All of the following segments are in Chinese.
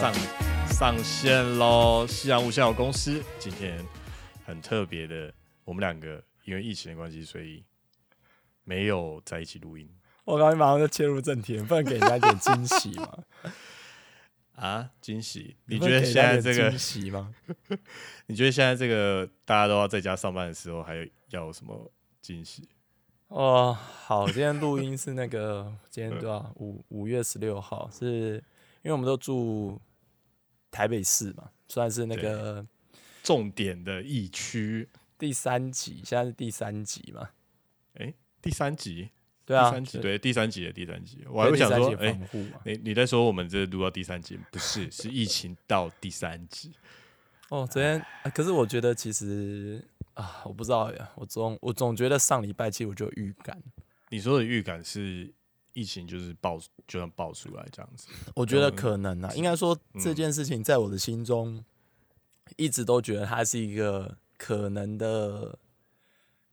上上线喽！夕阳无限有公司今天很特别的，我们两个因为疫情的关系，所以没有在一起录音我刚才马上就切入正题，不能给人家一点惊喜吗？啊！惊喜！你觉得现在这个惊喜吗？你觉得现在这个大家都要在家上班的时候，还有要有什么惊喜？哦，好，今天录音是那个今天多少？五五月十六号，是因为我们都住台北市嘛，算是那个重点的疫区，第三集，现在是第三集嘛？第三集，对啊，第三集，对，第三集的第三集，我还会想说哎。你你在说我们这录到第三集，不是，是疫情到第三集。哦，昨天、啊可是我觉得其实啊，我不知道呀，我总我总觉得上礼拜其实我就有预感，你说的预感是疫情就是爆，就算爆出来这样子。我觉得嗯可能啊，应该说这嗯件事情在我的心中一直都觉得它是一个可能的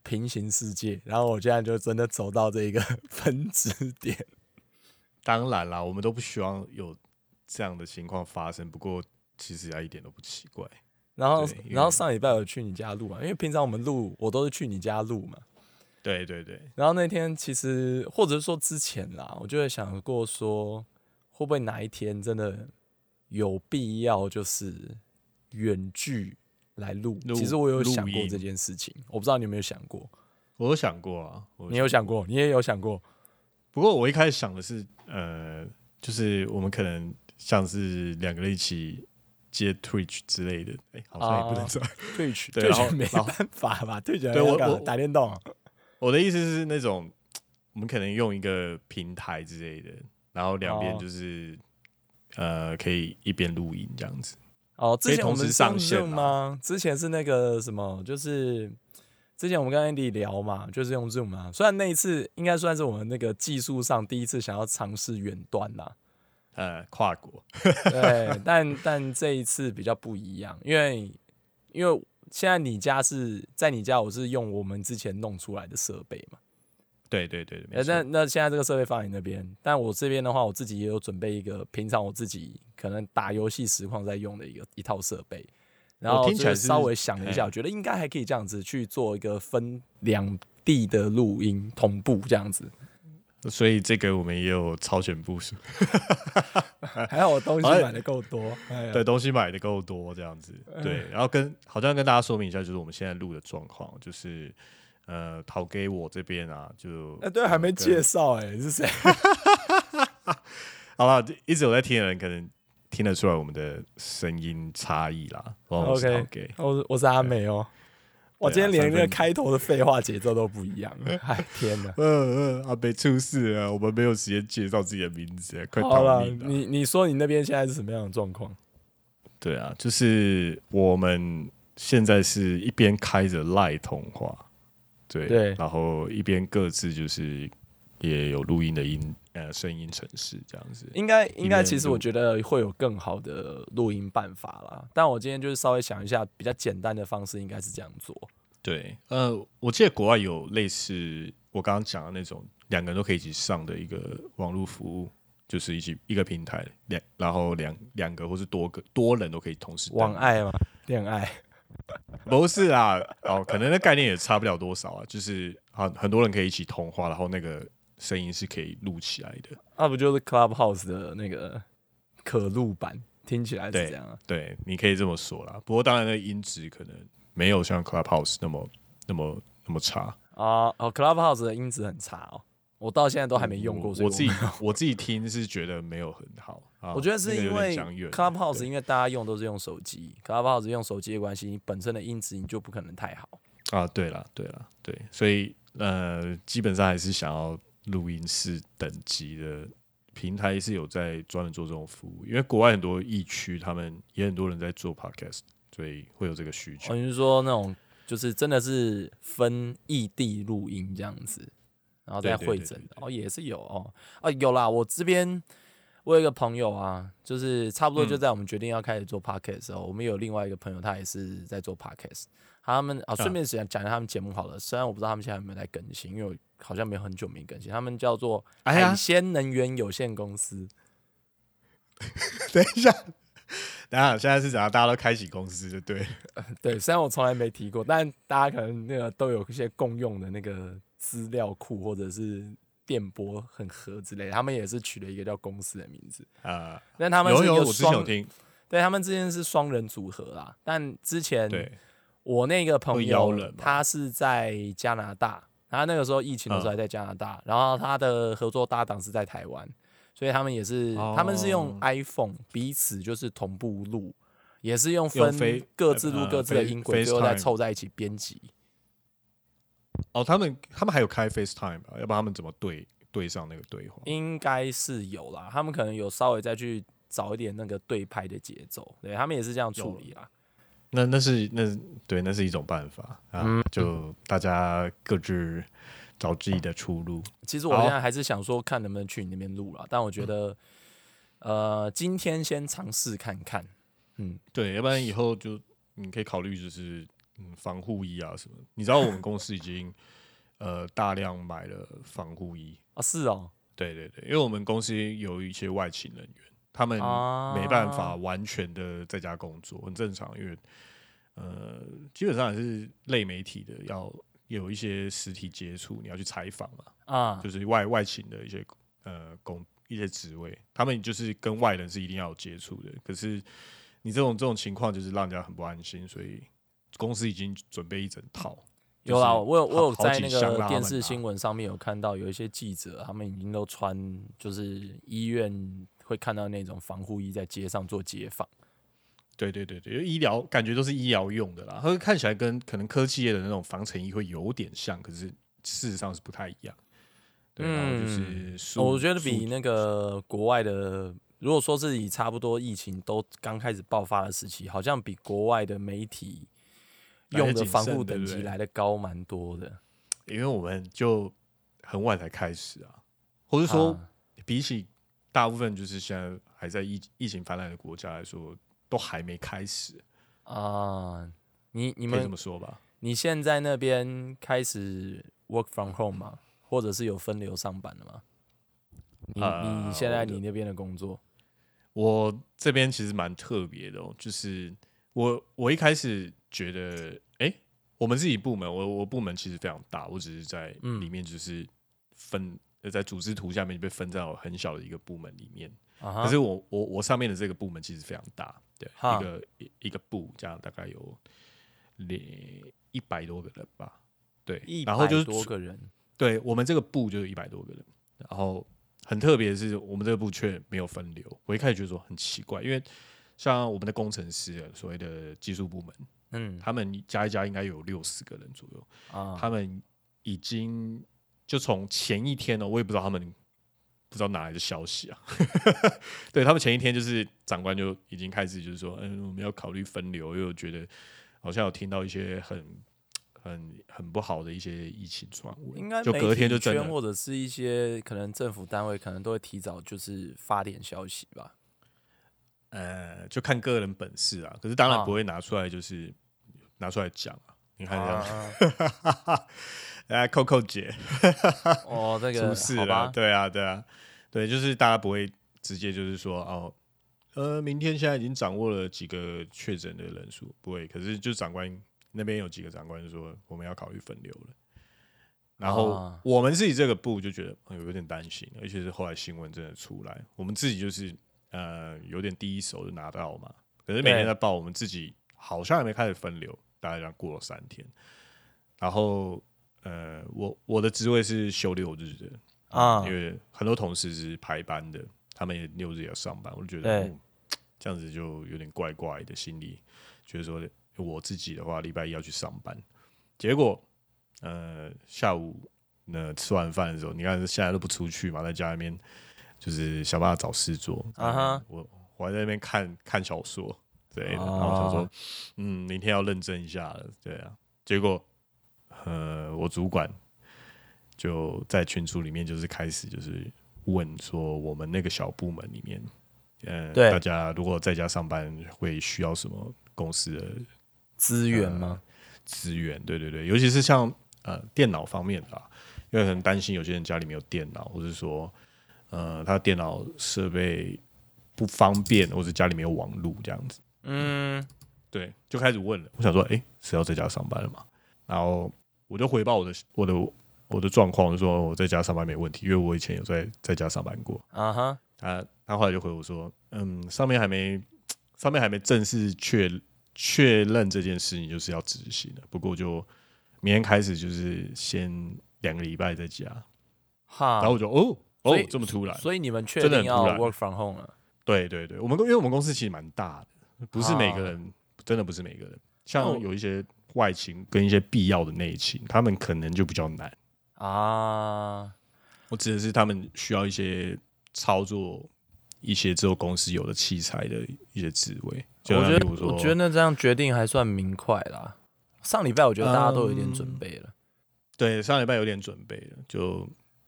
平行世界，然后我现在就真的走到这一个 分支点。当然啦，我们都不希望有这样的情况发生，不过其实啊一点都不奇怪。然后然后上礼拜有去你家录嘛，因为平常我们录我都是去你家录嘛，对对对，然后那天其实，或者是说之前啦，我就会想过说，会不会哪一天真的有必要就是远距来录？录其实我有想过这件事情，我不知道你有没有想过？我有想过啊，我你有想过？你也有想过？不过我一开始想的是，呃，就是我们可能像是两个人一起接 Twitch 之类的，哎、好像也不能啊这样。退取，对然后退取没办法吧？退取对我我打电动啊，我的意思是那种，我们可能用一个平台之类的，然后两边哦就是、呃，可以一边录音这样子。哦，之前我们同时上线吗？之前是那个什么，就是之前我们跟 Andy 聊嘛，就是用 Zoom 嘛。虽然那一次应该算是我们那个技术上第一次想要尝试远端啦，呃，跨国，对，但但这一次比较不一样，因为因为现在你家是在你家，我是用我们之前弄出来的设备嘛。对对对，那那现在这个设备放你那边，但我这边的话，我自己也有准备一个平常我自己可能打游戏实况在用的一个一套设备，然后听起来就稍微想了一下，哎我觉得应该还可以这样子去做一个分两地的录音同步这样子。所以这个我们也有超前部署，还好我东西哎买的够多，对，东西买的够多这样子，对，然后跟好像跟大家说明一下，就是我们现在录的状况，就是呃，讨给我这边啊，就哎，对，还没呃介绍哎，是谁？好了，一直有在听的人可能听得出来我们的声音差异啦。我是 OK 我我是阿美哦。我今天连那个开头的废话节奏都不一样，哎天哪！嗯嗯，阿北出事了，我们没有时间介绍自己的名字，快逃命了。你你说你那边现在是什么样的状况？对啊，就是我们现在是一边开着赖通话，对，对然后一边各自就是也有录音的音呃声音程式这样子。应该应该，其实我觉得会有更好的录音办法啦。但我今天就是稍微想一下，比较简单的方式应该是这样做。对，呃，我记得国外有类似我刚刚讲的那种两个人都可以一起上的一个网络服务，就是一起一个平台两，然后两两个或是多个多人都可以同时网爱嘛，恋爱，不是啊，哦，可能那概念也差不了多少啊，就是很很多人可以一起通话，然后那个声音是可以录起来的。那、不就是 Clubhouse 的那个可录版？听起来是这样啊。对，你可以这么说啦。不过当然，那音质可能没有像 Clubhouse 那么那么那么差。啊哦，Clubhouse 的音质很差哦，我到现在都还没用过，我我自己我自己听是觉得没有很好。啊我觉得是因为 Clubhouse，因为大家用都是用手机，Clubhouse 用手机的关系，你本身的音质你就不可能太好。啊，对了对了对，所以呃，基本上还是想要录音室等级的平台是有在专门做这种服务，因为国外很多疫区他们也很多人在做 podcast，所以会有这个需求哦，。你是说那种就是真的是分异地录音这样子，然后再会诊的哦，也是有哦，啊有啦，我这边我有一个朋友啊，就是差不多就嗯在我们决定要开始做 podcast 的时候，我们有另外一个朋友，他也是在做 podcast，他们啊，顺便讲讲一下他们节目好了。虽然我不知道他们现在有没有在更新，因为我好像没有很久没更新。他们叫做海鲜能源有限公司。等一下，等一下，现在是怎样？大家都开启公司，就对了。对，虽然我从来没提过，但大家可能那个都有一些共用的那个资料库或者是电波很合之类的。他们也是取了一个叫公司的名字，啊，但他们有有，我之前有，听，对他们之间是双人组合啦。但之前对，我那个朋友他是在加拿大，他那个时候疫情的时候嗯还在加拿大，然后他的合作搭档是在台湾，所以他们也是、他们是用哦 iPhone 彼此就是同步录，也是用分各自录呃各自的音轨，最后再凑在一起编辑。哦，他们他们还有开 FaceTime 吧？要不然他们怎么对对上那个对话？应该是有啦，他们可能有稍微再去找一点那个对拍的节奏，对他们也是这样处理啦。那那是那对，那是一种办法啊，嗯就大家各自找自己的出路。其实我现在还是想说，看能不能去你那边录了，但我觉得，呃，今天先尝试看看。嗯，对，要不然以后就你可以考虑就是嗯防护衣啊什么。你知道我们公司已经呃大量买了防护衣，啊，是哦，对对对，因为我们公司有一些外勤人员，他们啊没办法完全的在家工作，很正常，因为呃基本上也是类媒体的，要有一些实体接触，你要去采访嘛，啊，就是外外勤的一些呃工一些职位，他们就是跟外人是一定要有接触的。可是你这种这种情况，就是让人家很不安心，所以公司已经准备一整套。有啦，我有我有在那个电视新闻上面有看到有一些记者，他们已经都穿就是医院会看到那种防护衣在街上做街访。对对对对，因为医疗感觉都是医疗用的啦，它看起来跟可能科技业的那种防尘衣会有点像，可是事实上是不太一样。对，然后就是我觉得比那个国外的，如果说是以差不多疫情都刚开始爆发的时期，好像比国外的媒体用的防护等级来的高蛮多的。因为我们就很晚才开始啊，或者说、啊比起大部分就是现在还在疫疫情泛滥的国家来说，都还没开始，啊，你你可以这么说吧？你现在那边开始 work from home 吗？或者是有分流上班的吗？你呃你现在你那边的工作我这边其实蛮特别的哦，就是我我一开始觉得，哎、我们自己部门，我我部门其实非常大，我只是在嗯里面就是分，呃在组织图下面被分在很小的一个部门里面。可是我我我上面的这个部门其实非常大，对，哈一个一一个部这样大概有两一百多个人吧，对，然后就是多个人对我们这个部就是一百多个人，然后很特别的是，我们这个部却没有分流。我一开始觉得说很奇怪，因为像我们的工程师，啊所谓的技术部门，嗯他们加一加应该有六十个人左右，啊，他们已经就从前一天呢，我也不知道他们不知道哪来的消息啊，对他们前一天就是长官就已经开始就是说，嗯，我们要考虑分流，因为我觉得好像有听到一些很。很很不好的一些疫情传闻，应该就隔天就真的或者是一些可能政府单位可能都会提早就是发点消息吧。呃，就看个人本事啊。可是当然啊不会拿出来，就是、拿出来讲啊。你看这样，啊，哎、扣扣姐。哦，这个 出事了，对啊，对啊，对，就是大家不会直接就是说哦，呃，明天现在已经掌握了几个确诊的人数，不会。可是就长官那边有几个长官说我们要考虑分流了。然后啊。我们自己这个部就觉得、呃有点担心，而且是后来新闻真的出来，我们自己就是呃有点第一手就拿到嘛，可是每天在报，我们自己好像还没开始分流，大概这样过了三天，然后呃我我的职位是休六日的啊。因为很多同事是排班的，他们也六日也要上班，我就觉得、嗯这样子就有点怪怪的，心里觉得说我自己的话礼拜一要去上班，结果呃下午那吃完饭的时候，你看现在都不出去嘛，在家里面就是想办法找事做啊哈。我我还在那边看看小说之类的，然后我哦想说，嗯，明天要认真一下了，对啊，结果呃我主管就在群组里面就是开始就是问说我们那个小部门里面，呃，大家如果在家上班会需要什么公司的资源吗？资源，对对对，尤其是像呃电脑方面的啦，因为可能担心有些人家里没有电脑，或者说呃他电脑设备不方便，或者家里没有网络这样子，嗯，对，就开始问了。我想说，哎、是要在家上班了吗？然后我就回报我的我的我的状况，就说我在家上班没问题，因为我以前有在在家上班过。啊哈，他他后来就回我说，嗯，上面还没上面还没正式确确认这件事情就是要执行的，不过就明天开始就是先两个礼拜在家，哈，然后我就哦哦这么突然，所以你们确定要 work from home 了？对对对，我们公因为我们公司其实蛮大的，不是每个啊人、真的不是每个人，像有一些外勤跟一些必要的内勤，他们可能就比较难。啊，我指的是他们需要一些操作一些只有公司有的器材的一些职位，就我觉得我觉得那这样决定还算明快啦。上礼拜我觉得大家都有一点准嗯备了，对上礼拜有点准备了，就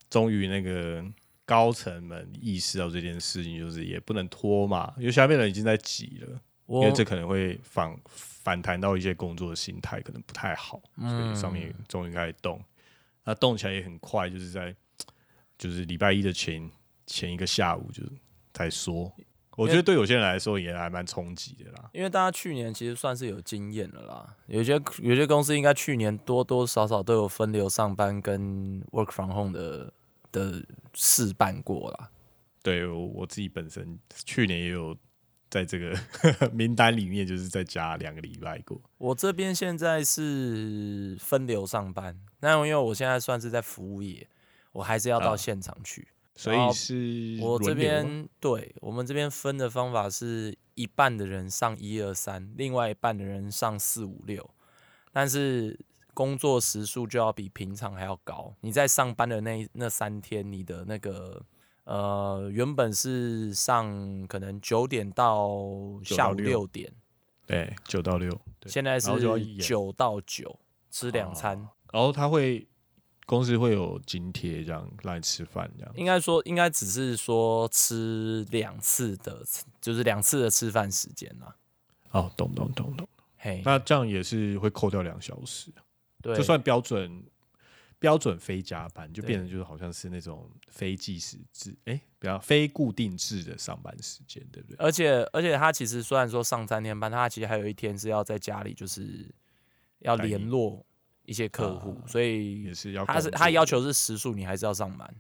终于那个高层们意识到这件事情，就是也不能拖嘛，因为下面人已经在挤了，因为这可能会反反弹到一些工作的心态，可能不太好，所嗯以上面终于开始动，那动起来也很快，就是在就是礼拜一的前前一个下午就在说。我觉得对有些人来说也还蛮冲击的啦。因为大家去年其实算是有经验了啦，有些有些公司应该去年多多少少都有分流上班跟 work from home 的的试办过啦。对我我自己本身去年也有在这个 名单里面，就是在家两个礼拜过。我这边现在是分流上班，那因为我现在算是在服务业，我还是要到啊现场去。所以是我这边对我们这边分的方法是一半的人上一二三，另外一半的人上四五六，但是工作时数就要比平常还要高。你在上班的那那三天，你的那个呃原本是上可能九点到下午六六点，对九到六，对，现在是九到九吃两餐。然后他会公司会有津贴，这样让你吃饭这样。应该说，应该只是说吃两次的，就是两次的吃饭时间啦。哦，懂懂懂懂。嘿，那这样也是会扣掉两小时，对，就算标准标准非加班，就变成就是好像是那种非计时制，哎，比较非固定制的上班时间，对不对？而且而且他其实虽然说上三天班，他其实还有一天是要在家里，就是要联络一些客户，啊所以也是要他是他要求是时数，你还是要上班。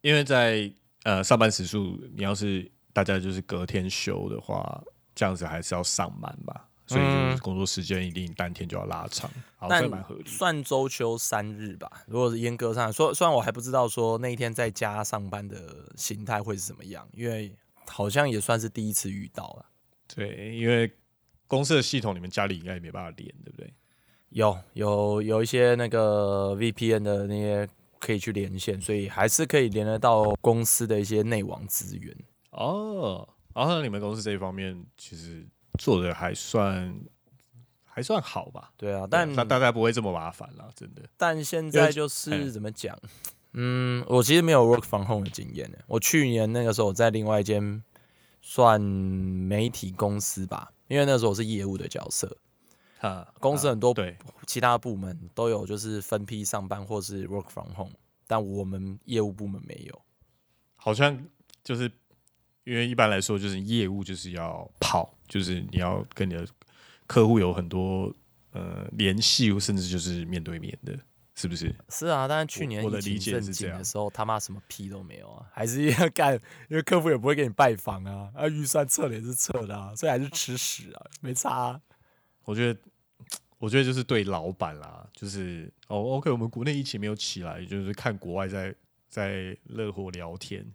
因为在呃上班时数，你要是大家就是隔天休的话，这样子还是要上班吧，所以就是嗯工作时间一定当天就要拉长，但蛮合理。算周休三日吧，如果是严格上来说，虽然我还不知道说那一天在家上班的形态会是怎么样，因为好像也算是第一次遇到了。对，因为公司的系统你们家里应该也没办法连，对不对？有有有一些那个 VPN 的那些可以去连线，所以还是可以连得到公司的一些内网资源。哦，然后你们公司这一方面其实做的还算还算好吧？对啊，但那大概不会这么麻烦了，真的。但现在就是怎么讲？嗯，我其实没有 work from home 的经验呢。我去年那个时候我在另外一间算媒体公司吧，因为那时候我是业务的角色，啊，公司很多对其他部门都有就是分批上班或是 work from home，但我们业务部门没有。好像就是因为一般来说，就是业务就是要跑，就是你要跟你的客户有很多呃联系，甚至就是面对面的，是不是？是啊，但是去年我的疫情理解正是这样的时候，他妈什么屁都没有啊，还是要干，因为客户也不会给你拜访啊，啊预算撤了也是撤的啊，所以还是吃屎啊，没差、啊。我觉得，我觉得就是对老板啦，就是哦，OK，我们国内疫情没有起来，就是看国外在在热火聊天，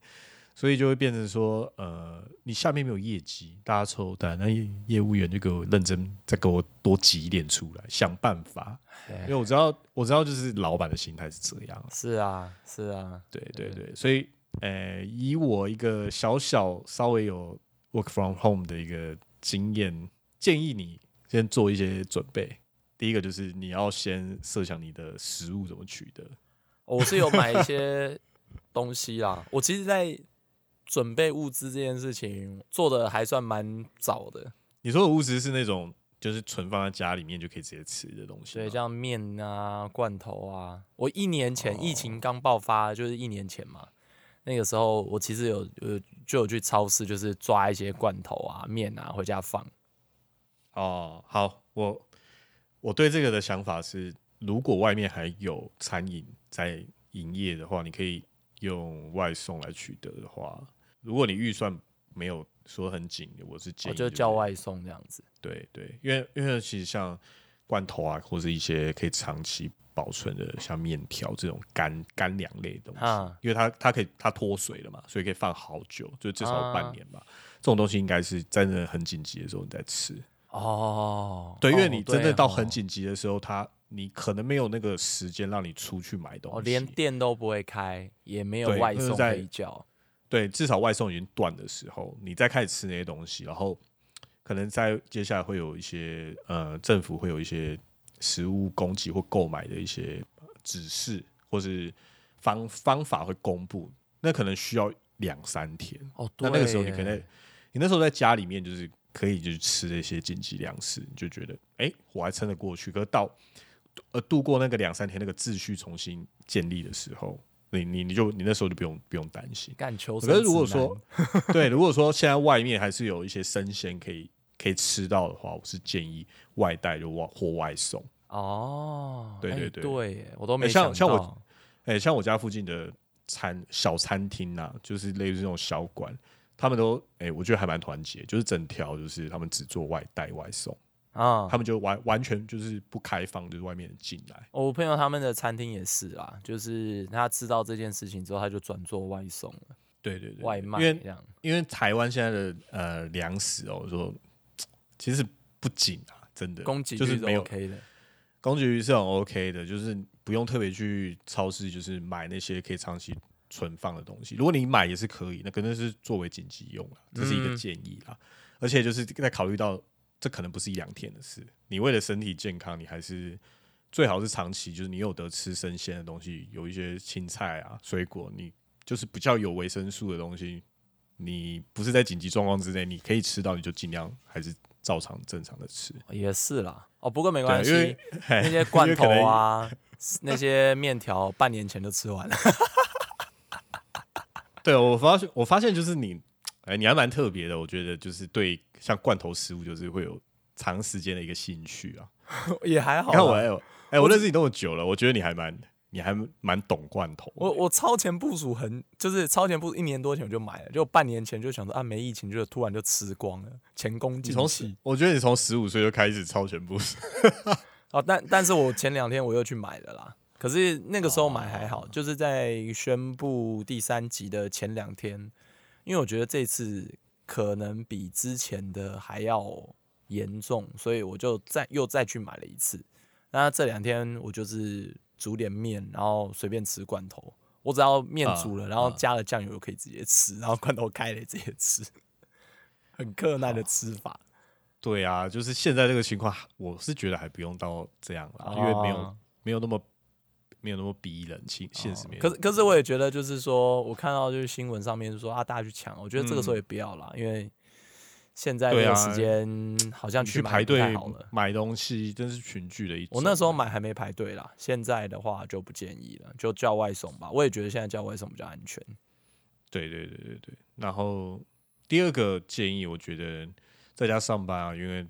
所以就会变成说，呃，你下面没有业绩，大家抽单，那业业务员就给我认真，再给我多挤一点出来，想办法，因为我知道，我知道就是老板的心态是这样，是啊，是啊，对对对，所以，呃，以我一个小小稍微有 work from home 的一个经验，建议你先做一些准备。第一个就是你要先设想你的食物怎么取得。我是有买一些东西啦。我其实，在准备物资这件事情做的还算蛮早的。你说的物资是那种就是存放在家里面就可以直接吃的东西嘛。对，像面啊、罐头啊。我一年前疫哦情刚爆发，就是一年前嘛，那个时候我其实有呃就有去超市，就是抓一些罐头啊、面啊回家放。哦，好，我我对这个的想法是，如果外面还有餐饮在营业的话，你可以用外送来取得的话，如果你预算没有说很紧，我是建我议就叫外送这样子。对对，因为因为其实像罐头啊，或是一些可以长期保存的，像面条这种干干粮类的东西，啊因为它它可以它脱水了嘛，所以可以放好久，就至少半啊年吧。这种东西应该是真的很紧急的时候你再吃。哦，对，因为哦你真的到很紧急的时候，它你可能没有那个时间让你出去买东西，哦，连店都不会开，也没有外送可以叫。对，至少外送已经断的时候，你再开始吃那些东西，然后可能在接下来会有一些呃，政府会有一些食物供给或购买的一些呃指示或是方方法会公布，那可能需要两三天。哦，那那个时候你可能你那时候在家里面就是可以就是吃这些紧急粮食，你就觉得哎、诶我还撑得过去。可是到呃度过那个两三天那个秩序重新建立的时候，你你你就你那时候就不用不用担心。干求可是如果说 对，如果说现在外面还是有一些生鲜可以可以吃到的话，我是建议外带就外或外送。哦，哎对对对对，我都没哎像像我到哎、像我家附近的餐小餐厅啊，就是类似这种小馆，他们都哎、我觉得还蛮团结，就是整条就是他们只做外带外送，啊他，们就完完全就是不开放，就是外面的进来。我朋友他们的餐厅也是啦，就是他知道这件事情之后，他就转做外送了，对对对，外卖因为。因为台湾现在的呃粮食哦，我说 其实不紧啊，真的供给就是没有 OK 的。供给率是很 OK 的，就是不用特别去超市，就是买那些可以长期存放的东西。如果你买也是可以，那可能是作为紧急用啦，这是一个嗯建议啦。而且就是在考虑到这可能不是一两天的事，你为了身体健康，你还是最好是长期，就是你有得吃生鲜的东西，有一些青菜啊、水果，你就是比较有维生素的东西，你不是在紧急状况之内，你可以吃到，你就尽量还是照常正常的吃。也是啦，哦，不过没，关系，那些罐 头啊，那些面条，半年前就吃完了。对我发现，我发现就是你，哎，你还蛮特别的。我觉得就是对像罐头食物，就是会有长时间的一个兴趣啊。也还好啦。你看我，哎，哎，我认识你那么久了，我觉得你还蛮，你还蛮懂罐头。我我超前部署很，就是超前部署一年多前我就买了，就半年前就想说啊，没疫情就突然就吃光了，前功尽弃十，我觉得你从十五岁就开始超前部署。哦。但但是我前两天我又去买了啦，可是那个时候买还哦好，就是在宣布第三集的前两天，因为我觉得这次可能比之前的还要严重，所以我就再又再去买了一次。那这两天我就是煮点面，然后随便吃罐头。我只要面啊煮了，然后啊加了酱油就可以直接吃，然后罐头开了直接吃，很困难的吃法。对啊，就是现在这个情况，我是觉得还不用到这样啦，因为没有哦没有那么没有那么逼人，现现实没有可是可是我也觉得，就是说我看到就是新闻上面说啊，大家去抢，我觉得这个时候也不要啦，因为现在这对啊个时间好像去排队好了。买东西，真是群聚的一种。我那时候买还没排队啦，现在的话就不建议了，就叫外送吧。我也觉得现在叫外送比较安全。对对对对对。然后第二个建议，我觉得在家上班啊，因为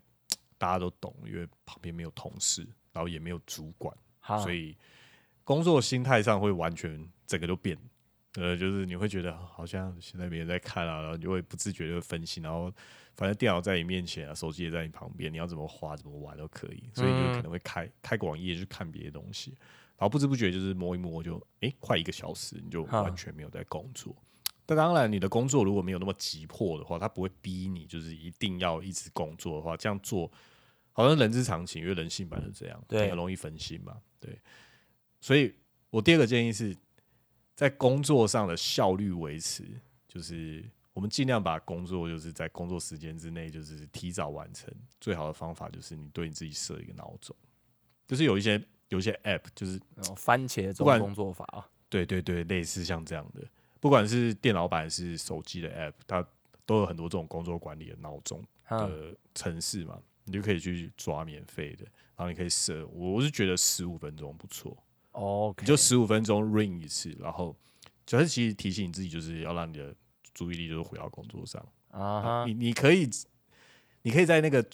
大家都懂，因为旁边没有同事，然后也没有主管，所以工作心态上会完全整个都变。呃，就是你会觉得好像现在别人在看啊，然后你会不自觉的分心，然后反正电脑在你面前啊，手机也在你旁边，你要怎么滑怎么玩都可以，所以你就可能会开开个网页去看别的东西，然后不知不觉就是摸一摸就诶，快一个小时，你就完全没有在工作。但当然，你的工作如果没有那么急迫的话，他不会逼你，就是一定要一直工作的话，这样做好像人之常情，因为人性本来是这样，对很容易分心嘛。对，所以我第二个建议是在工作上的效率维持，就是我们尽量把工作就是在工作时间之内，就是提早完成。最好的方法就是你对你自己设一个闹钟，就是有一些有一些 app，就是哦番茄钟工作法啊，对对对，类似像这样的，不管是电脑版是手机的 app，它都有很多这种工作管理的闹钟嗯，的城市嘛。你就可以去抓免费的，然后你可以设，我是觉得十五分钟不错，OK，你就十五分钟 ring 一次，然后就是其实提醒你自己，就是要让你的注意力就是回到工作上。啊哈你，你可以，你可以在那个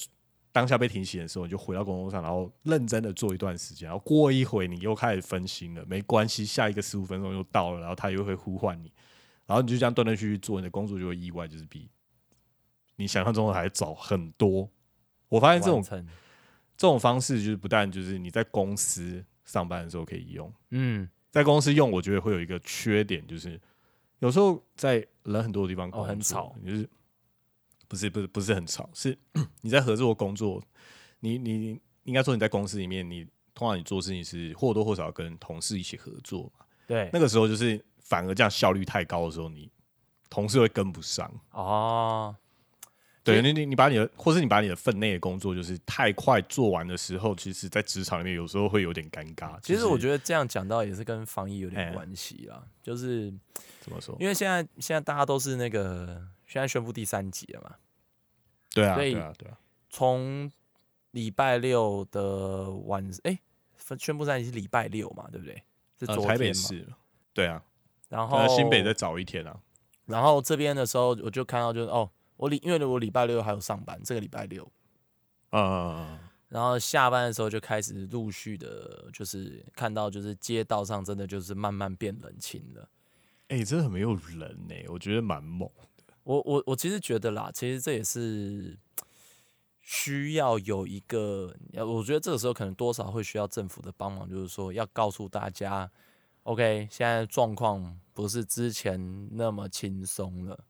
当下被提醒的时候，你就回到工作上，然后认真的做一段时间，然后过一会你又开始分心了，没关系，下一个十五分钟又到了，然后他又会呼唤你，然后你就这样断断续续做，你的工作就会意外就是比你想象中的还早很多。我发现这种这种方式就是不但就是你在公司上班的时候可以用，嗯，在公司用，我觉得会有一个缺点，就是有时候在人很多的地方哦工作，很吵就是不是不是不是很吵，是 你在合作工作，你你应该说你在公司里面，你通常你做事情是或多或少跟同事一起合作嘛，对，那个时候就是反而这样效率太高的时候，你同事会跟不上。哦，对你，你你把你的，或是你把你的分内的工作，就是太快做完的时候，其实，在职场里面有时候会有点尴尬。其实我得觉得这样讲到也是跟防疫有点哎关系啦，就是怎么说？因为现在现在大家都是那个现在宣布第三集了嘛，对啊，对啊，对啊。从礼拜六的晚哎、分宣布三集是礼拜六嘛，对不对？是呃，昨台北天嘛，市，对啊，然后呃，新北再早一天啊。然后这边的时候我就看到就是哦，我礼因为我礼拜六还有上班，这个礼拜六，嗯，然后下班的时候就开始陆续的，就是看到就是街道上真的就是慢慢变冷清了。哎、真的很没有人呢、我觉得蛮猛的。我我我其实觉得啦，其实这也是需要有一个，我觉得这个时候可能多少会需要政府的帮忙，就是说要告诉大家，OK，现在状况不是之前那么轻松了，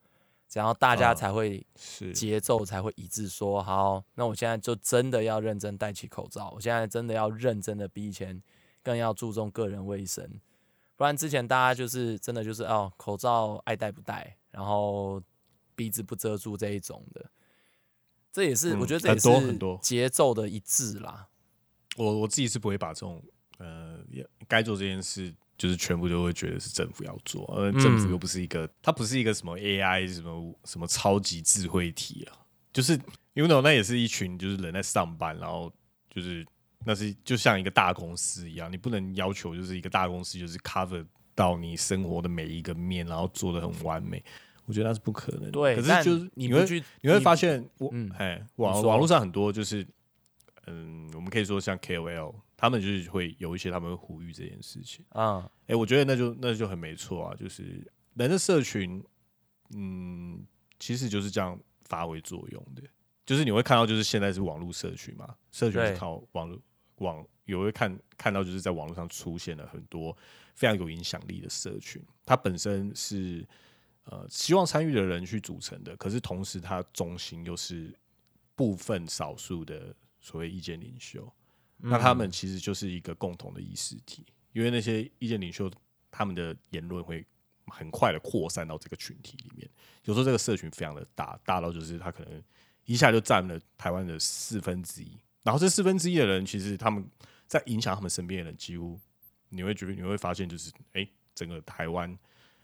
然后大家嗯才会是，节奏才会一致说，好，那我现在就真的要认真戴起口罩，我现在真的要认真的比以前更要注重个人卫生，不然之前大家就是真的就是哦，口罩爱戴不戴，然后鼻子不遮住这一种的，这也是、嗯我觉得这也是节奏的一致啦。我我自己是不会把这种呃也该做这件事，就是全部都会觉得是政府要做，而政府嗯又不是一个，它不是一个什么 AI 什么什么超级智慧体啊，就是因为那那也是一群就是人在上班，然后就是那是就像一个大公司一样，你不能要求就是一个大公司就是 cover 到你生活的每一个面，然后做的很完美。我觉得那是不可能的。对，可是就是会你会，你会发现，我嗯哎，网网络上很多就是，嗯，我们可以说像 KOL，他们就是会有一些他们会呼吁这件事情。啊，哎，我觉得那就那就很没错啊，就是人的社群，嗯，其实就是这样发挥作用的。就是你会看到，就是现在是网络社群嘛，社群是靠网络网，有会看看到就是在网络上出现了很多非常有影响力的社群，它本身是呃希望参与的人去组成的，可是同时它中心又是部分少数的所谓意见领袖，那他们其实就是一个共同的意识体，因为那些意见领袖他们的言论会很快的扩散到这个群体里面，有时候这个社群非常的大，大到就是他可能一下就占了台湾的四分之一，然后这四分之一的人，其实他们在影响他们身边的人，几乎你会觉得你会发现，就是哎、诶整个台湾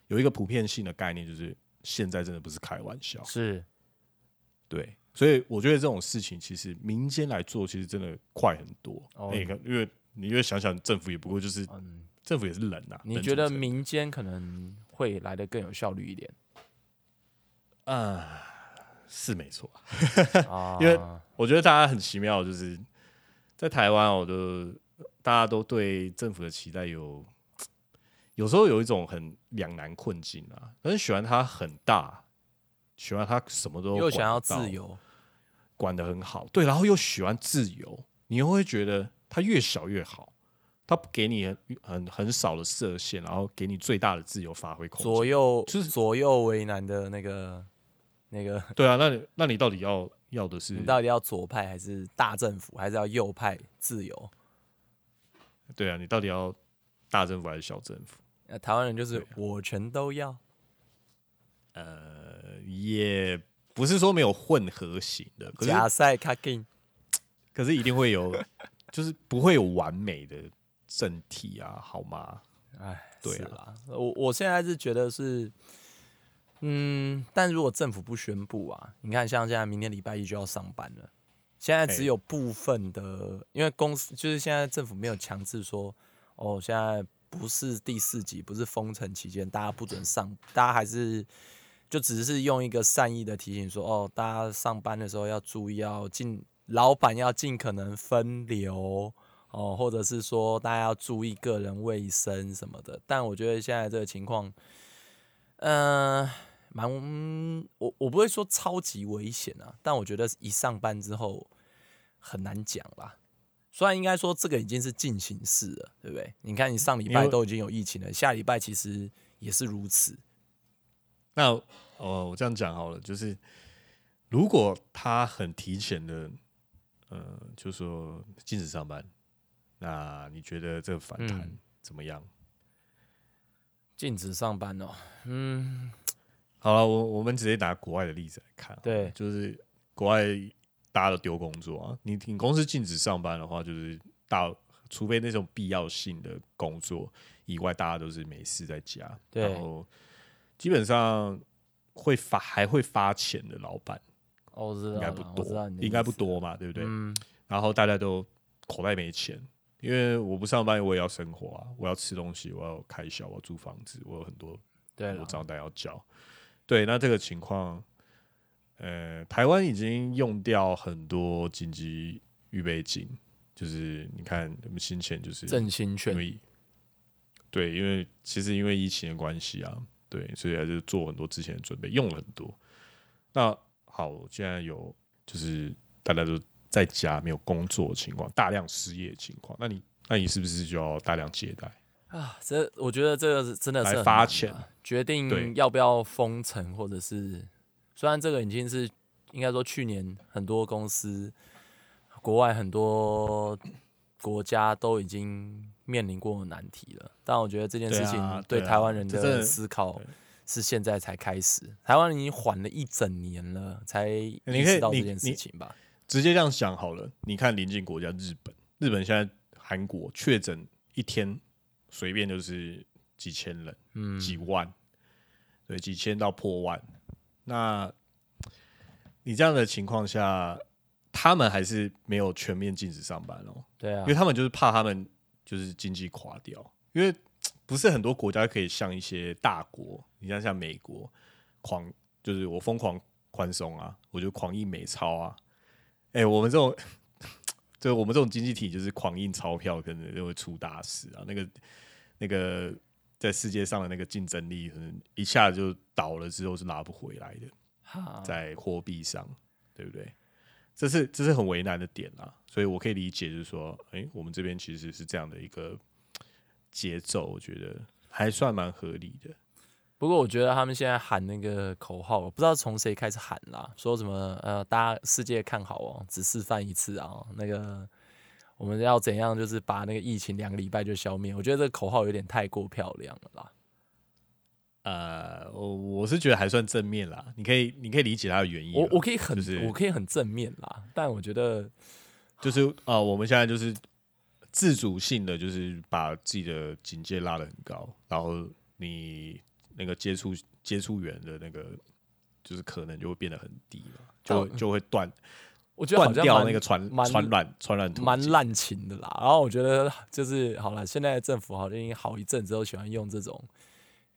有一个普遍性的概念，就是现在真的不是开玩笑，是。对，所以我觉得这种事情其实民间来做，其实真的快很多。哦哎、看因为你越想想，政府也不过就是嗯，政府也是人呐、你觉得民间可能会来的更有效率一点啊、是没错。啊？因为我觉得大家很奇妙，就是在台湾，我都大家都对政府的期待有，有时候有一种很两难困境啊。很喜欢他很大，喜欢他什么都又想要得到自，由，管得很好，对，然后又喜欢自由，你又会觉得他越小越好。他不给你很很很少的设限，然后给你最大的自由发挥空间。左右就是左右为难的那个那个，对啊，那你那你到底要要的是你到底要左派还是大政府，还是要右派自由？对啊，你到底要大政府还是小政府？那台湾人就是我全都要，呃，也不是说没有混合型的，可是假赛卡金，可是一定会有，就是不会有完美的整体啊，好吗？哎，对啦，我我现在是觉得是，嗯，但如果政府不宣布啊，你看像现在明天礼拜一就要上班了，现在只有部分的，因为公司就是现在政府没有强制说，哦，现在不是第四级，不是封城期间，大家不准上，大家还是就只是用一个善意的提醒说，哦，大家上班的时候要注意，要尽老板要尽可能分流。哦，或者是说大家要注意个人卫生什么的，但我觉得现在这个情况，嗯、蛮我我不会说超级危险啊，但我觉得一上班之后很难讲啦。虽然应该说这个已经是进行式了，对不对？你看你上礼拜都已经有疫情了，下礼拜其实也是如此。那哦，我这样讲好了，就是如果他很提前的，呃，就说禁止上班，那你觉得这个反弹嗯。怎么样？禁止上班哦，嗯，好了，我我们直接拿国外的例子来看，对。就是国外大家都丢工作啊，你你公司禁止上班的话，就是大除非那种必要性的工作以外，大家都是没事在家，然后基本上会发还会发钱的老板哦我知道应该不多应该不多嘛，对不对？嗯，然后大家都口袋没钱，因为我不上班，我也要生活啊，我要吃东西，我要开销，我要租房子，我有很多对了，我账单要交。对，那这个情况，呃，台湾已经用掉很多紧急预备金，就是你看我们先前就是振兴券，对，因为其实因为疫情的关系啊，对，所以还是做很多之前的准备，用了很多。那好，现在有就是大家都在家没有工作的情况，大量失业的情况，那你那你是不是就要大量借贷？啊，这我觉得这个是真的是来发钱啊决定要不要封城，或者是虽然这个已经是应该说去年很多公司、国外很多国家都已经面临过的难题了，但我觉得这件事情对台湾人的思考是现在才开始，台湾已经缓了一整年了，才意识到这件事情吧？直接这样想好了，你看邻近国家日本，日本现在韩国确诊一天随便就是几千人，嗯，几万，对，几千到破万。那你这样的情况下，他们还是没有全面禁止上班哦，对啊因为，他们就是怕他们就是经济垮掉，因为不是很多国家可以像一些大国，你像像美国狂，就是我疯狂宽松啊，我就狂印美钞啊，哎、我们这种。就我们这种经济体，就是狂印钞票，可能就会出大事啊！那个、那个，在世界上的那个竞争力，可能一下就倒了之后是拿不回来的。哈在货币上，对不对？这是这是很为难的点啦，所以我可以理解，就是说，诶，我们这边其实是这样的一个节奏，我觉得还算蛮合理的。不过我觉得他们现在喊那个口号，我不知道从谁开始喊啦，说什么呃，大家世界看好哦，只示范一次啊，那个我们要怎样，就是把那个疫情两个礼拜就消灭。我觉得这个口号有点太过漂亮了啦。呃，我我是觉得还算正面啦，你可以你可以理解它的原因。我我可以很、就是我可以很正面啦，但我觉得就是啊、我们现在就是自主性的，就是把自己的警戒拉得很高，然后你那个接触接触源的那个，就是可能就会变得很低嘛，就就会断我觉得好断掉那个传传染传染蛮滥情的啦。然后我觉得就是好了，现在的政府好像已经好一阵子都喜欢用这种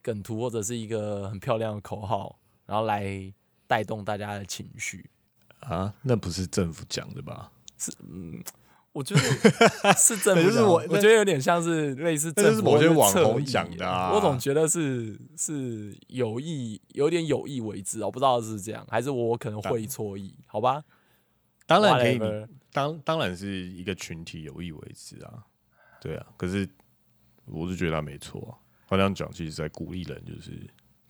梗图或者是一个很漂亮的口号，然后来带动大家的情绪。啊，那不是政府讲的吧？是嗯我觉得是政府是我我觉得有点像是类似政府某些网红讲的啊我总觉得是是有意，有点有意为之，我不知道是这样，还是我可能会错意，好吧？当然可以，当当然是一个群体有意为之啊，对啊。可是我是觉得他没错、啊，他这样讲，其实在鼓励人，就是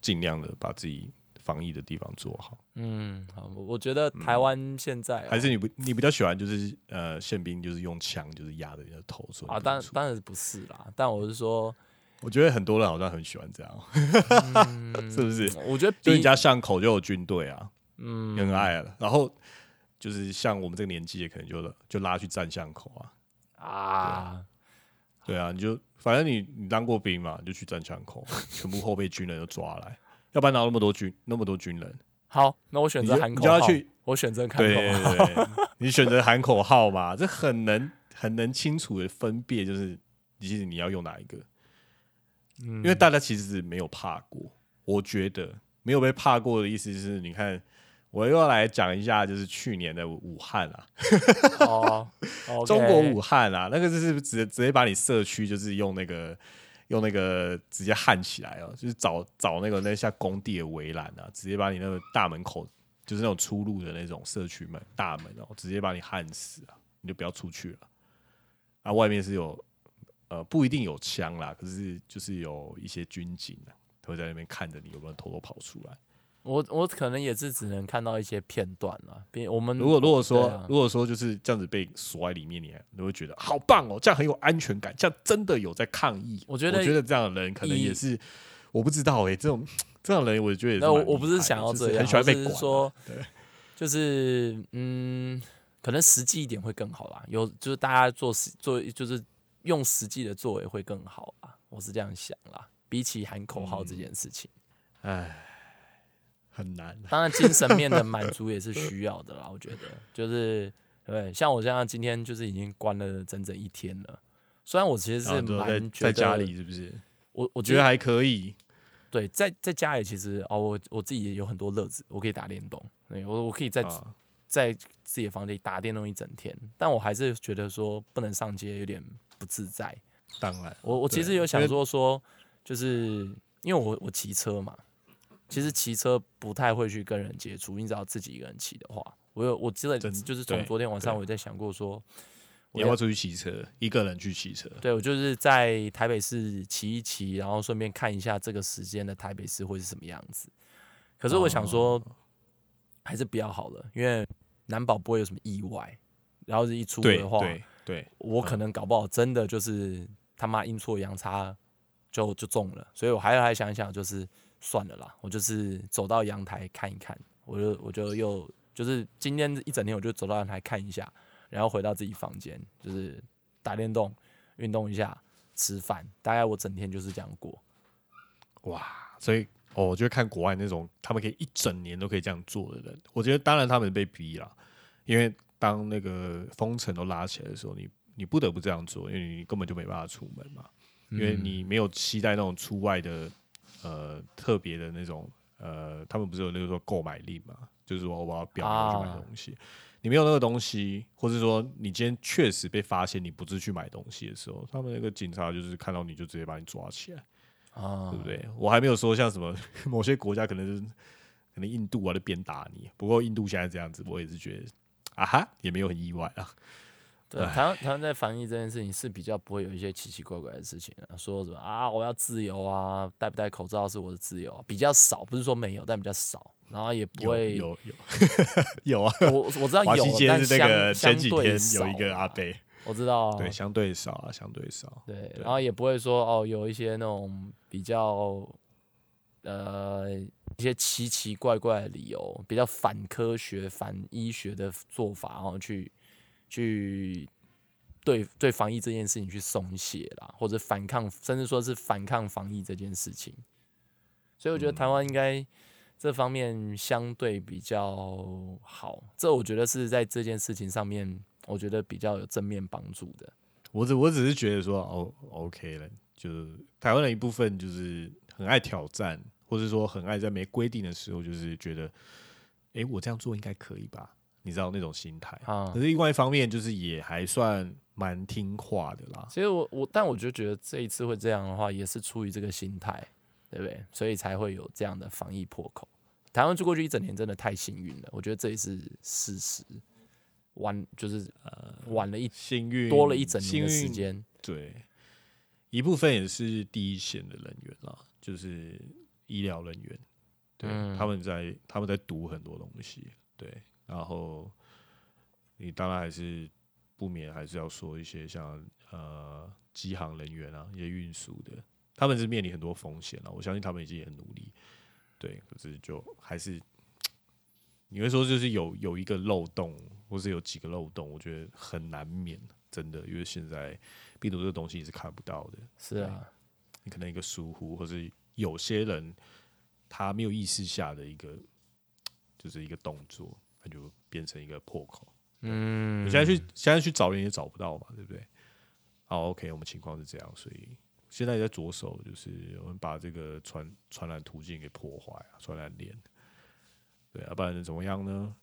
尽量的把自己防疫的地方做好。嗯，好，我我觉得台湾现在、哦还是你不你比较喜欢就是呃宪兵就是用枪就是压着你的头说啊，当当然不是啦，但我是说，我觉得很多人好像很喜欢这样，嗯 是不是？我觉得比就人家巷口就有军队啊，嗯很爱啊。然后就是像我们这个年纪，也可能就就拉去站巷口啊。啊，对啊，你就反正你你当过兵嘛，你就去站枪口，全部后备军人都抓来，要不然哪有那么多军那么多军人？好，那我选择喊口号，你就要去我选择看对口号。对对，你选择喊口号嘛，这很能很能清楚的分辨，就是其实你要用哪一个，嗯因为大家其实是没有怕过。我觉得没有被怕过的意思就是，你看，我又要来讲一下，就是去年的武汉啊，哦中国武汉啊，那个就是直接直接把你社区就是用那个用那个直接焊起来哦，就是找找那个那像工地的围栏啊，直接把你那个大门口就是那种出入的那种社区门大门哦，直接把你焊死啊，你就不要出去了。啊，外面是有呃不一定有枪啦，可是就是有一些军警啊，会在那边看着你有没有偷偷跑出来。我我可能也是只能看到一些片段了。比我们如果如果说、啊如果说就是这样子被锁在里面，你你会觉得好棒哦，这样很有安全感，这样真的有在抗议。我觉得我觉得这样的人可能也是我不知道哎、这种这样的人我觉得也是那我我不是想要这样很喜欢被管啊、我只是说对，就是 嗯，可能实际一点会更好啦。有就是大家做实做就是用实际的作为会更好啦。我是这样想啦。比起喊口号这件事情，唉，很难。啊当然精神面的满足也是需要的啦。我觉得就是对，像我这样今天就是已经关了整整一天了。虽然我其实是蛮在家里，是不是？我我觉得还可以。对，在在家里其实哦，我我自己也有很多乐子，我可以打电动，对我我可以在、啊，在自己的房间里打电动一整天，但我还是觉得说不能上街有点不自在。当然，我我其实有想说说，就是因为我我骑车嘛，其实骑车不太会去跟人接触，你只要自己一个人骑的话，我有我记得就是从昨天晚上我有在想过说，我你要出去骑车？一个人去骑车？对我就是在台北市骑一骑，然后顺便看一下这个时间的台北市会是什么样子。可是我想说，哦还是不要好了，因为难保不会有什么意外。然后是一出对的话，对对，我可能搞不好真的就是他妈阴错阳差就就中了，所以我还要来想一想，就是算了啦，我就是走到阳台看一看，我就我就又就是今天一整天我就走到阳台看一下，然后回到自己房间，就是打电动、运动一下、吃饭，大概我整天就是这样过。哇，所以哦，我觉得看国外那种他们可以一整年都可以这样做的人，我觉得当然他们被逼了，因为当那个封城都拉起来的时候，你你不得不这样做，因为你根本就没办法出门嘛，因为你没有期待那种出外的呃特别的那种呃，他们不是有那个说购买力嘛，就是说我要表明我去买啊东西。你没有那个东西，或者说你今天确实被发现你不是去买东西的时候，他们那个警察就是看到你就直接把你抓起来。啊，对不对？我还没有说像什么某些国家可能就是可能印度啊就鞭打你，不过印度现在这样子，我也是觉得啊哈，也没有很意外啊。对，台湾台湾在防疫这件事情是比较不会有一些奇奇怪怪的事情啊，说什么啊我要自由啊，戴不戴口罩是我的自由啊，比较少，不是说没有，但比较少，然后也不会，有有。有 啊，我我知道有，但是那个相前几天相对有一个阿贝，我知道，对，相对少啊，相对少。对，对。然后也不会说哦，有一些那种比较呃一些奇奇怪怪的理由，比较反科学、反医学的做法，然后去去对对防疫这件事情去松懈啦，或者反抗，甚至说是反抗防疫这件事情。所以我觉得台湾应该这方面相对比较好，这我觉得是在这件事情上面，我觉得比较有正面帮助的。我只我只是觉得说哦，OK 了，就是台湾的一部分就是很爱挑战，或者说很爱在没规定的时候，就是觉得，诶，我这样做应该可以吧？你知道那种心态。啊可是另外一方面，就是也还算蛮听话的啦。其实我我，但我就觉得这一次会这样的话，也是出于这个心态，对不对？所以才会有这样的防疫破口。台湾住过去一整年，真的太幸运了，我觉得这也是事实。晚就是呃晚了一幸运多了一整年的时间，对，一部分也是第一线的人员啦，就是医疗人员，对，嗯他们在他们在读很多东西，对，然后你当然还是不免还是要说一些像呃机航人员啊，一些运输的，他们是面临很多风险啊，我相信他们已经也很努力，对，可是就还是你会说就是有有一个漏洞，或是有几个漏洞，我觉得很难免，真的，因为现在病毒这个东西你是看不到的，是啊，你可能一个疏忽，或是有些人他没有意识下的一个就是一个动作，它就变成一个破口。嗯，你现在去现在去找人也找不到嘛，对不对？好，OK，我们情况是这样，所以现在也在着手，就是我们把这个传传染途径给破坏啊，传染链。对啊，不然怎么样呢？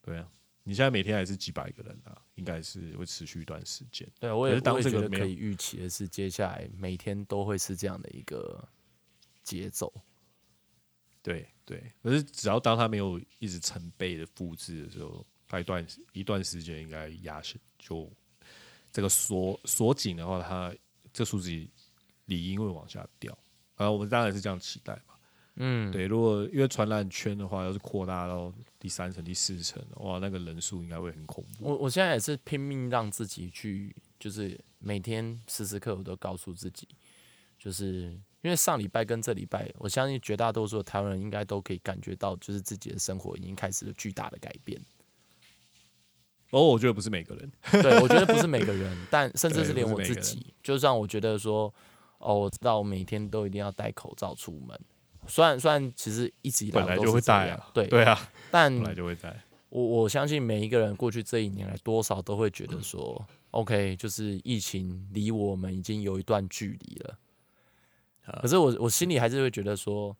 对啊，你现在每天还是几百个人啊，应该是会持续一段时间。对，我也是当这个可以预期的是，接下来每天都会是这样的一个节奏。对对，可是只要当它没有一直成倍的复制的时候，它一段一段时间应该压下就这个锁锁紧的话，它这数字理应会往下掉。啊，我们当然是这样期待嘛。嗯，对，如果因为传染圈的话，要是扩大到第三层、第四层，哇，那个人数应该会很恐怖。我我现在也是拼命让自己去，就是每天时时刻刻我都告诉自己，就是因为上礼拜跟这礼拜，我相信绝大多数的台湾人应该都可以感觉到，就是自己的生活已经开始了巨大的改变。哦，我觉得不是每个人，对，我觉得不是每个人，但 甚至是连我自己，就算我觉得说，哦，我知道我每天都一定要戴口罩出门。虽然虽然其实一直以来本来就是会戴啊，对，对啊，但本来就会戴。我我相信每一个人过去这一年来，多少都会觉得说，OK，就是疫情离我们已经有一段距离了。啊可是我我心里还是会觉得说，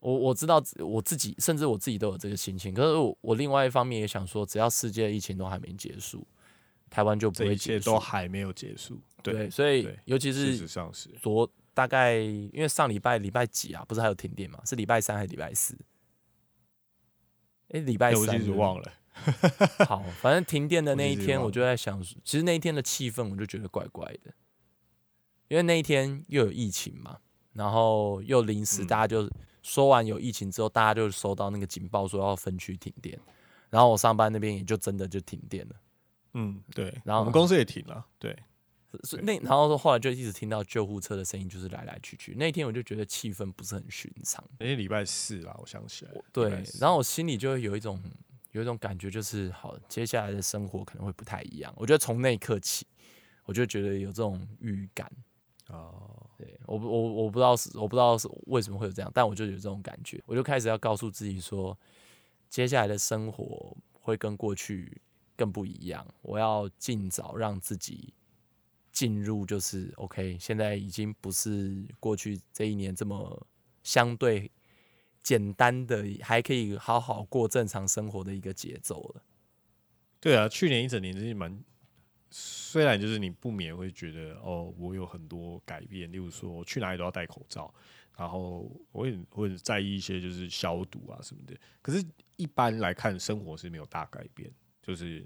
我我知道我自己，甚至我自己都有这个心情。可是我我另外一方面也想说，只要世界疫情都还没结束，台湾就不会结束都。还没有结束。对，所以尤其事是实上是。昨大概因为上礼拜礼拜几啊？不是还有停电吗？是礼拜三还是礼拜四？哎、礼拜三对不对其实忘了。好，反正停电的 那一天，我就在想，其实那一天的气氛我就觉得怪怪的，因为那一天又有疫情嘛，然后又临时嗯大家就说完有疫情之后，大家就收到那个警报说要分区停电，然后我上班那边也就真的就停电了，嗯，对。然后我们公司也停了。对，所以那然后后来就一直听到救护车的声音，就是来来去去，那一天我就觉得气氛不是很寻常，那天礼拜四啦，我想起来对然后我心里就会有一种有一种感觉，就是好，接下来的生活可能会不太一样。我觉得从那一刻起，我就觉得有这种预感。哦，对我不我我不知道是我不知道是为什么会有这样，但我就有这种感觉，我就开始要告诉自己说，接下来的生活会跟过去更不一样。我要尽早让自己进入，就是 OK，现在已经不是过去这一年这么相对简单的，还可以好好过正常生活的一个节奏了。对啊，去年一整年真是蛮，虽然就是你不免会觉得哦，我有很多改变，例如说我去哪里都要戴口罩，然后我也会很在意一些就是消毒啊什么的。可是，一般来看，生活是没有大改变，就是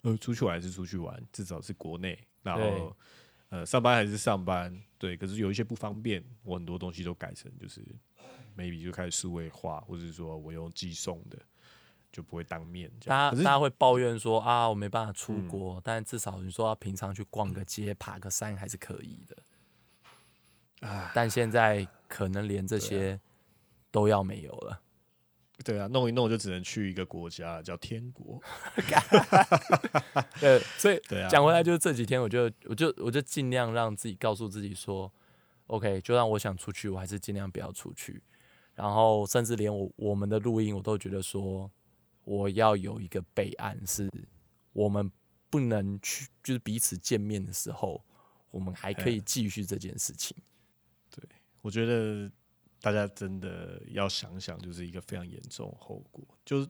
呃，出去玩还是出去玩，至少是国内，然后呃，上班还是上班，对。可是有一些不方便，我很多东西都改成就是 maybe 就开始数位化，或者说我用寄送的，就不会当面这样。大家大家会抱怨说啊，我没办法出嗯国，但至少你说要平常去逛个街、爬个山还是可以的。啊但现在可能连这些都要没有了。对啊，弄一弄就只能去一个国家叫天国。对，所以对啊，讲回来，就是这几天，我就我就我就尽量让自己告诉自己说，OK，就算我想出去，我还是尽量不要出去。然后甚至连我我们的录音，我都觉得说，我要有一个备案，是我们不能去，就是彼此见面的时候，我们还可以继续这件事情。对我觉得大家真的要想想，就是一个非常严重的后果，就是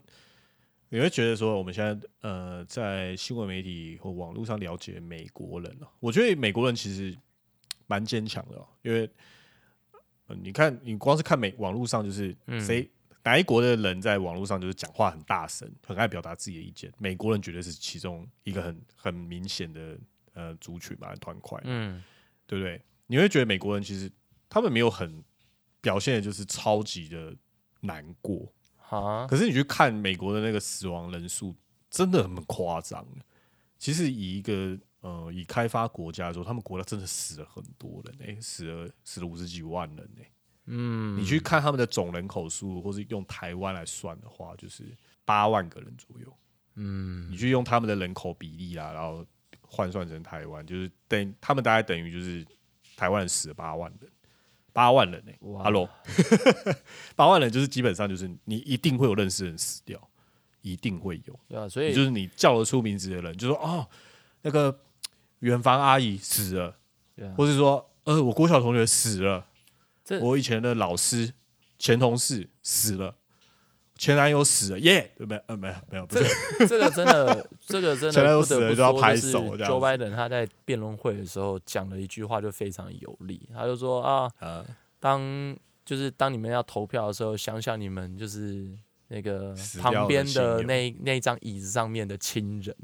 你会觉得说，我们现在呃在新闻媒体或网络上了解美国人啊，我觉得美国人其实蛮坚强的、哦，因为、呃、你看，你光是看美网络上就是嗯谁。哪一国的人在网络上就是讲话很大声，很爱表达自己的意见？美国人绝对是其中一个很很明显的呃族群吧，团块。嗯，对不对？你会觉得美国人其实他们没有很表现的就是超级的难过，啊，可是你去看美国的那个死亡人数，真的很夸张。其实以一个呃以开发国家来说，他们国家真的死了很多人，诶、死了死了五十几万人呢、嗯，你去看他们的总人口数，或是用台湾来算的话，就是八万个人左右。嗯，你去用他们的人口比例啦，然后换算成台湾，就是等他们大概等于就是台湾人死了八万人，八万人呢、哇。Hello，八万人就是基本上就是你一定会有认识人死掉，一定会有。对啊，所以就是你叫得出名字的人，就说哦，那个远房阿姨死了，或是说呃，我郭小同学死了，这我以前的老师、前同事死了，前男友死了，耶、对没有？呃，没有，没有，不是，这个真的，这个真前男友死的不得不了就要拍说就是手 Joe Biden 他在辩论会的时候讲了一句话就非常有力，他就说啊，啊，当就是当你们要投票的时候，想想你们就是那个旁边的那那一张椅子上面的亲人。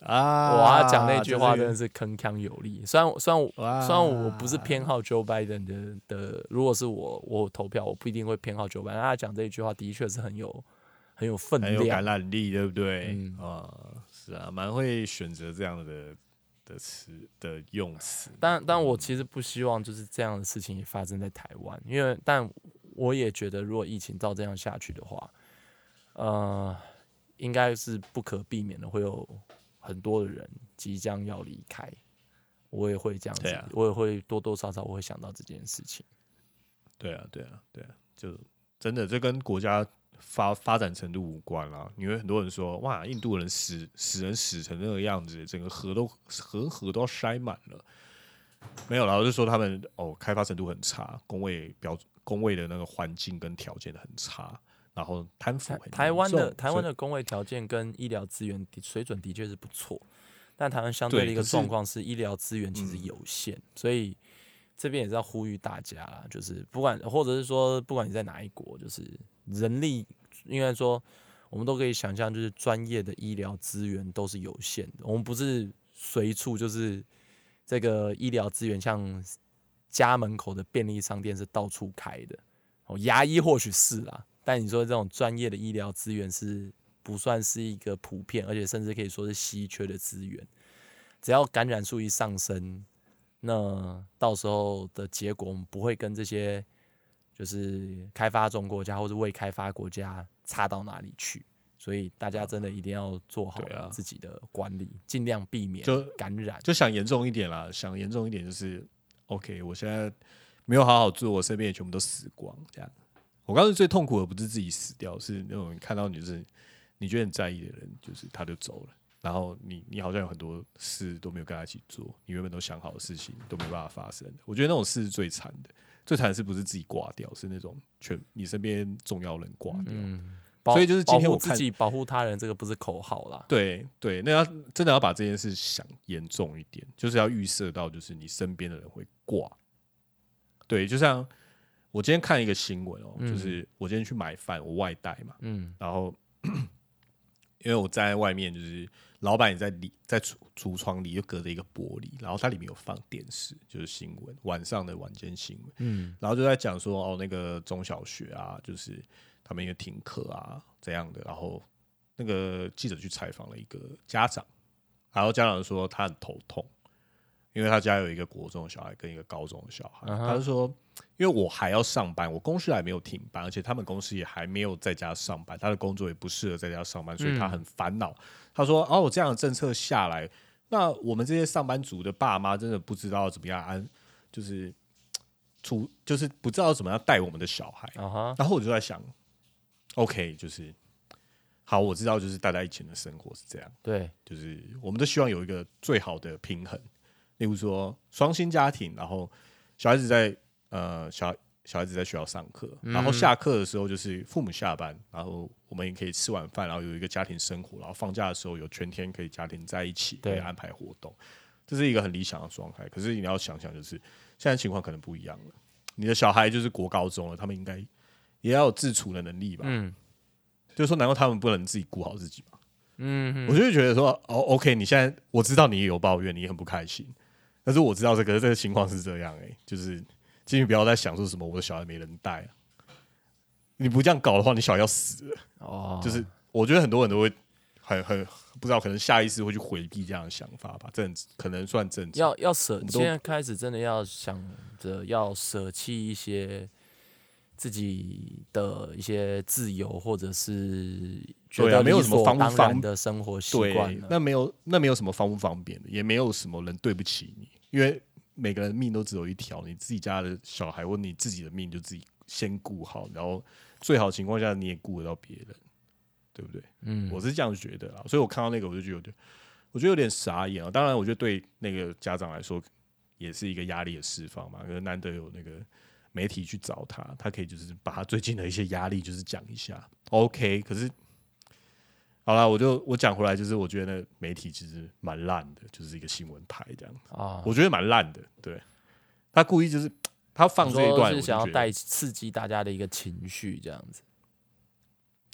啊，哇，他讲那句话真的是铿锵有力。虽然虽然我虽然我不是偏好 Joe Biden 的的，如果是我我投票，我不一定会偏好 Joe Biden。但他讲这一句话的确是很有很有分很有感。染力，对不对？嗯啊，是啊，蛮会选择这样的的词的用词。但但我其实不希望就是这样的事情也发生在台湾，因为但我也觉得，如果疫情照这样下去的话，呃，应该是不可避免的，会有很多的人即将要离开。我也会这样子，啊我也会多多少少我会想到这件事情。对啊，对啊，对啊，就真的这跟国家发发展程度无关啦。因为很多人说，哇，印度人死死人死成那个样子，整个河都河河都要塞满了。没有啦，我就说他们哦，开发程度很差，工位标工位的那个环境跟条件很差，然后贪腐台很台湾的台湾的工位条件跟医疗资源的水准的确是不错，但台湾相对的一个状况是医疗资源其实嗯有限，所以这边也是要呼吁大家啦，就是不管或者是说不管你在哪一国，就是人力应该说我们都可以想象，就是专业的医疗资源都是有限的，我们不是随处就是这个医疗资源像家门口的便利商店是到处开的。哦，牙医或许是啦，但你说这种专业的医疗资源是不算是一个普遍，而且甚至可以说是稀缺的资源。只要感染数一上升，那到时候的结果，我们不会跟这些就是开发中国家或者未开发国家差到哪里去。所以大家真的一定要做好自己的管理，尽量避免就感染。就想严重一点啦，想严重一点就是，OK，我现在没有好好做，我身边也全部都死光，这样。我刚才最痛苦的不是自己死掉，是那种看到你就是你觉得很在意的人，就是他就走了，然后你你好像有很多事都没有跟他一起做，你原本都想好的事情都没办法发生。我觉得那种事是最惨的，最惨的是不是自己挂掉，是那种全你身边重要人挂掉。嗯，所以就是今天我自己、保护他人，这个不是口号啦。对对，那要真的要把这件事想严重一点，就是要预设到，就是你身边的人会挂。对，就像我今天看一个新闻哦，嗯。就是我今天去买饭，我外带嘛，嗯。然后 因为我站在外面，就是老板也在里在橱橱窗里，又隔着一个玻璃，然后它里面有放电视，就是新闻，晚上的晚间新闻。嗯。然后就在讲说哦，那个中小学啊，就是他们因为停课啊这样的，然后那个记者去采访了一个家长，然后家长说他很头痛，因为他家有一个国中的小孩跟一个高中的小孩，他就说因为我还要上班，我公司还没有停班，而且他们公司也还没有在家上班，他的工作也不适合在家上班，所以他很烦恼。他说哦，我这样的政策下来，那我们这些上班族的爸妈真的不知道怎么样安，就是。处就是不知道怎么样带我们的小孩，然后我就在想，OK，就是好，我知道就是大家以前的生活是这样，对，就是我们都希望有一个最好的平衡，例如说双薪家庭，然后小孩子在呃小小孩子在学校上课，然后下课的时候就是父母下班，然后我们也可以吃晚饭，然后有一个家庭生活，然后放假的时候有全天可以家庭在一起，可以安排活动，这是一个很理想的状态。可是你要想想，就是现在情况可能不一样了，你的小孩就是国高中了，他们应该也要有自处的能力吧？嗯就是说，难道他们不能自己顾好自己吗？嗯我就会觉得说，哦，OK，你现在我知道你也有抱怨，你也很不开心，但是我知道这个这个情况是这样、欸，就是请你不要再想说什么我的小孩没人带、啊，你不这样搞的话，你小孩要死了。哦，就是我觉得很多人都会很很不知道，可能下意识会去回避这样的想法吧，这很可能算正常。要要舍，们都现在开始真的要想着要舍弃一些自己的一些自由，或者是觉得理没有什么方不方然的生活习惯对，那没有那没有什么方不方便的，也没有什么人对不起你，因为每个人命都只有一条，你自己家的小孩或你自己的命就自己先顾好，然后最好情况下你也顾得到别人，对不对？嗯，我是这样觉得啦，所以我看到那个我就觉得，我觉得有点傻眼啊。当然，我觉得对那个家长来说也是一个压力的释放嘛，可是难得有那个媒体去找他，他可以就是把他最近的一些压力就是讲一下，OK。可是好了，我就我讲回来，就是我觉得媒体其实蛮烂的，就是一个新闻台这样，啊，我觉得蛮烂的。对他故意就是他放这一段，是想要带刺激大家的一个情绪，这样子。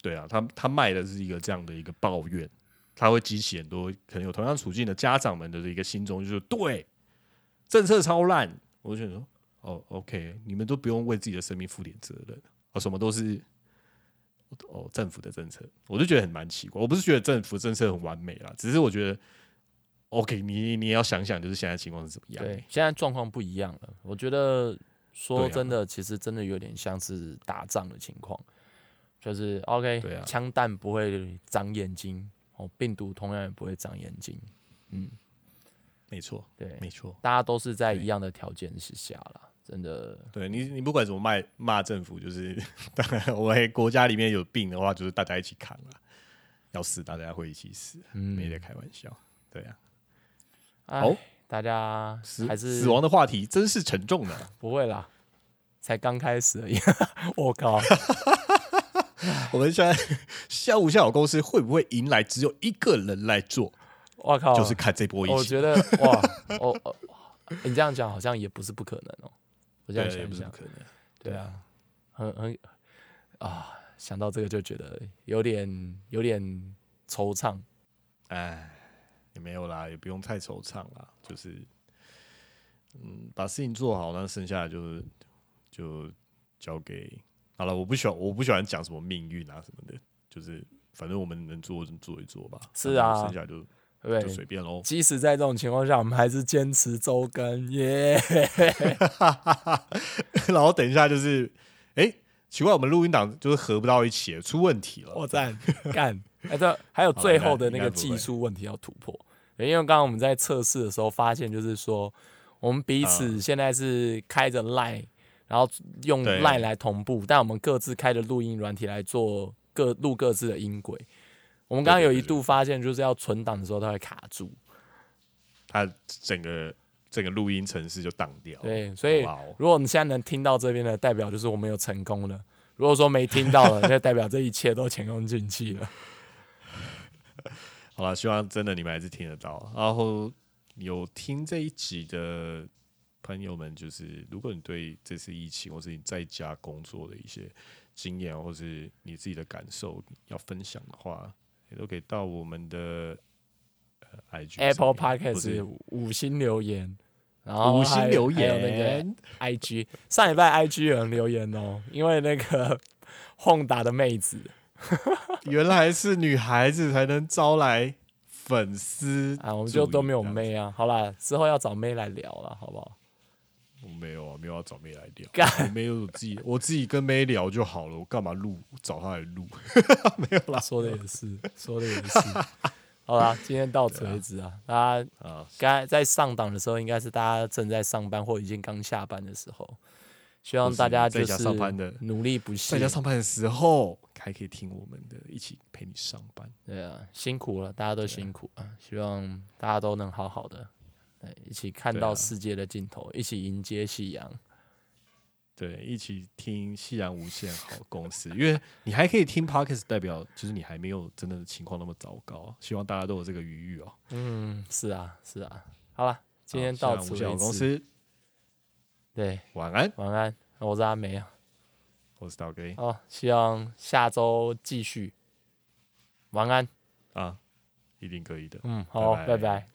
对啊，他他卖的是一个这样的一个抱怨，他会激起很多可能有同样处境的家长们的一个心中，就是对政策超烂，我就觉得说，哦，OK，你们都不用为自己的生命负点责任，哦，什么都是哦政府的政策，我就觉得很蛮奇怪。我不是觉得政府政策很完美啦，只是我觉得 OK，你你也要想想，就是现在情况是怎么样。对，现在状况不一样了。我觉得说真的，其实真的有点像是打仗的情况，就是 OK，对啊枪弹不会长眼睛，哦，病毒同样也不会长眼睛。嗯，没错，对，没错。大家都是在一样的条件之下啦，真的。对你，你不管怎么骂骂政府，就是 当然，我们国家里面有病的话，就是大家一起扛啊，要死大家会一起死，嗯没得开玩笑。对啊，哎好大家死还是死亡的话题真是沉重的。不会啦，才刚开始而已。我靠，我们现在下午下午公司会不会迎来只有一个人来做？我靠，就是看这波疫情，我觉得哇，哦哦，你这样讲好像也不是不可能哦。我这样对，想一想，不可能。对啊，很很啊，想到这个就觉得有点有点惆怅。哎，也没有啦，也不用太惆怅啦，就是嗯，把事情做好，那剩下的就是就交给好了。我不喜欢，我不喜欢讲什么命运啊什么的，就是反正我们能做就做一做吧。是啊剩下就对就，随便喽。即使在这种情况下，我们还是坚持周更耶。然后等一下就是，哎、奇怪，我们录音档就是合不到一起，出问题了。我赞干！哎，对，还有最后的那个技术问题要突破。因为刚刚我们在测试的时候发现，就是说我们彼此现在是开着 Line，然后用 Line 来同步，但我们各自开着录音软体来做各录各自的音轨。我们刚刚有一度发现，就是要存档的时候它会卡住。它整个整个录音程式就当掉。对，所以哦如果你现在能听到这边的，代表就是我们有成功了。如果说没听到了，那代表这一切都前功尽弃了。好了，希望真的你们还是听得到。然后有听这一集的朋友们，就是如果你对这次疫情或是你在家工作的一些经验，或是你自己的感受要分享的话，也都可以到我们的呃 IG 上 Apple Podcast 五星留言，然后五星留还有那个言。IG 上礼拜 IG 有人留言哦，因为那个 轰打的妹子，原来是女孩子才能招来粉丝啊，我们就都没有妹啊。好啦，之后要找妹来聊了，好不好？我没有啊，没有要找妹来聊。没有我自己，我自己跟妹聊就好了，我干嘛录找她来录？没有啦说的也是，说的也是。好啦，今天到此为止啊。大家啊，刚才在上档的时候，应该是大家正在上班或已经刚下班的时候。希望大家就是上班的努力不懈在家，上班的时候还可以听我们的，一起陪你上班。对啊，辛苦了，大家都辛苦啊！希望大家都能好好的，对，一起看到世界的尽头，一起迎接夕阳。对，一起听夕阳无限好公司，因为你还可以听 podcast，代表就是你还没有真的情况那么糟糕。希望大家都有这个余裕哦。嗯，是啊，是啊。好了，今天到此夕阳无限好公。司，对，晚安，晚安，我是阿梅啊。我是刀哥哦，希望下周继续。晚安。啊，一定可以的。嗯，好，拜拜拜拜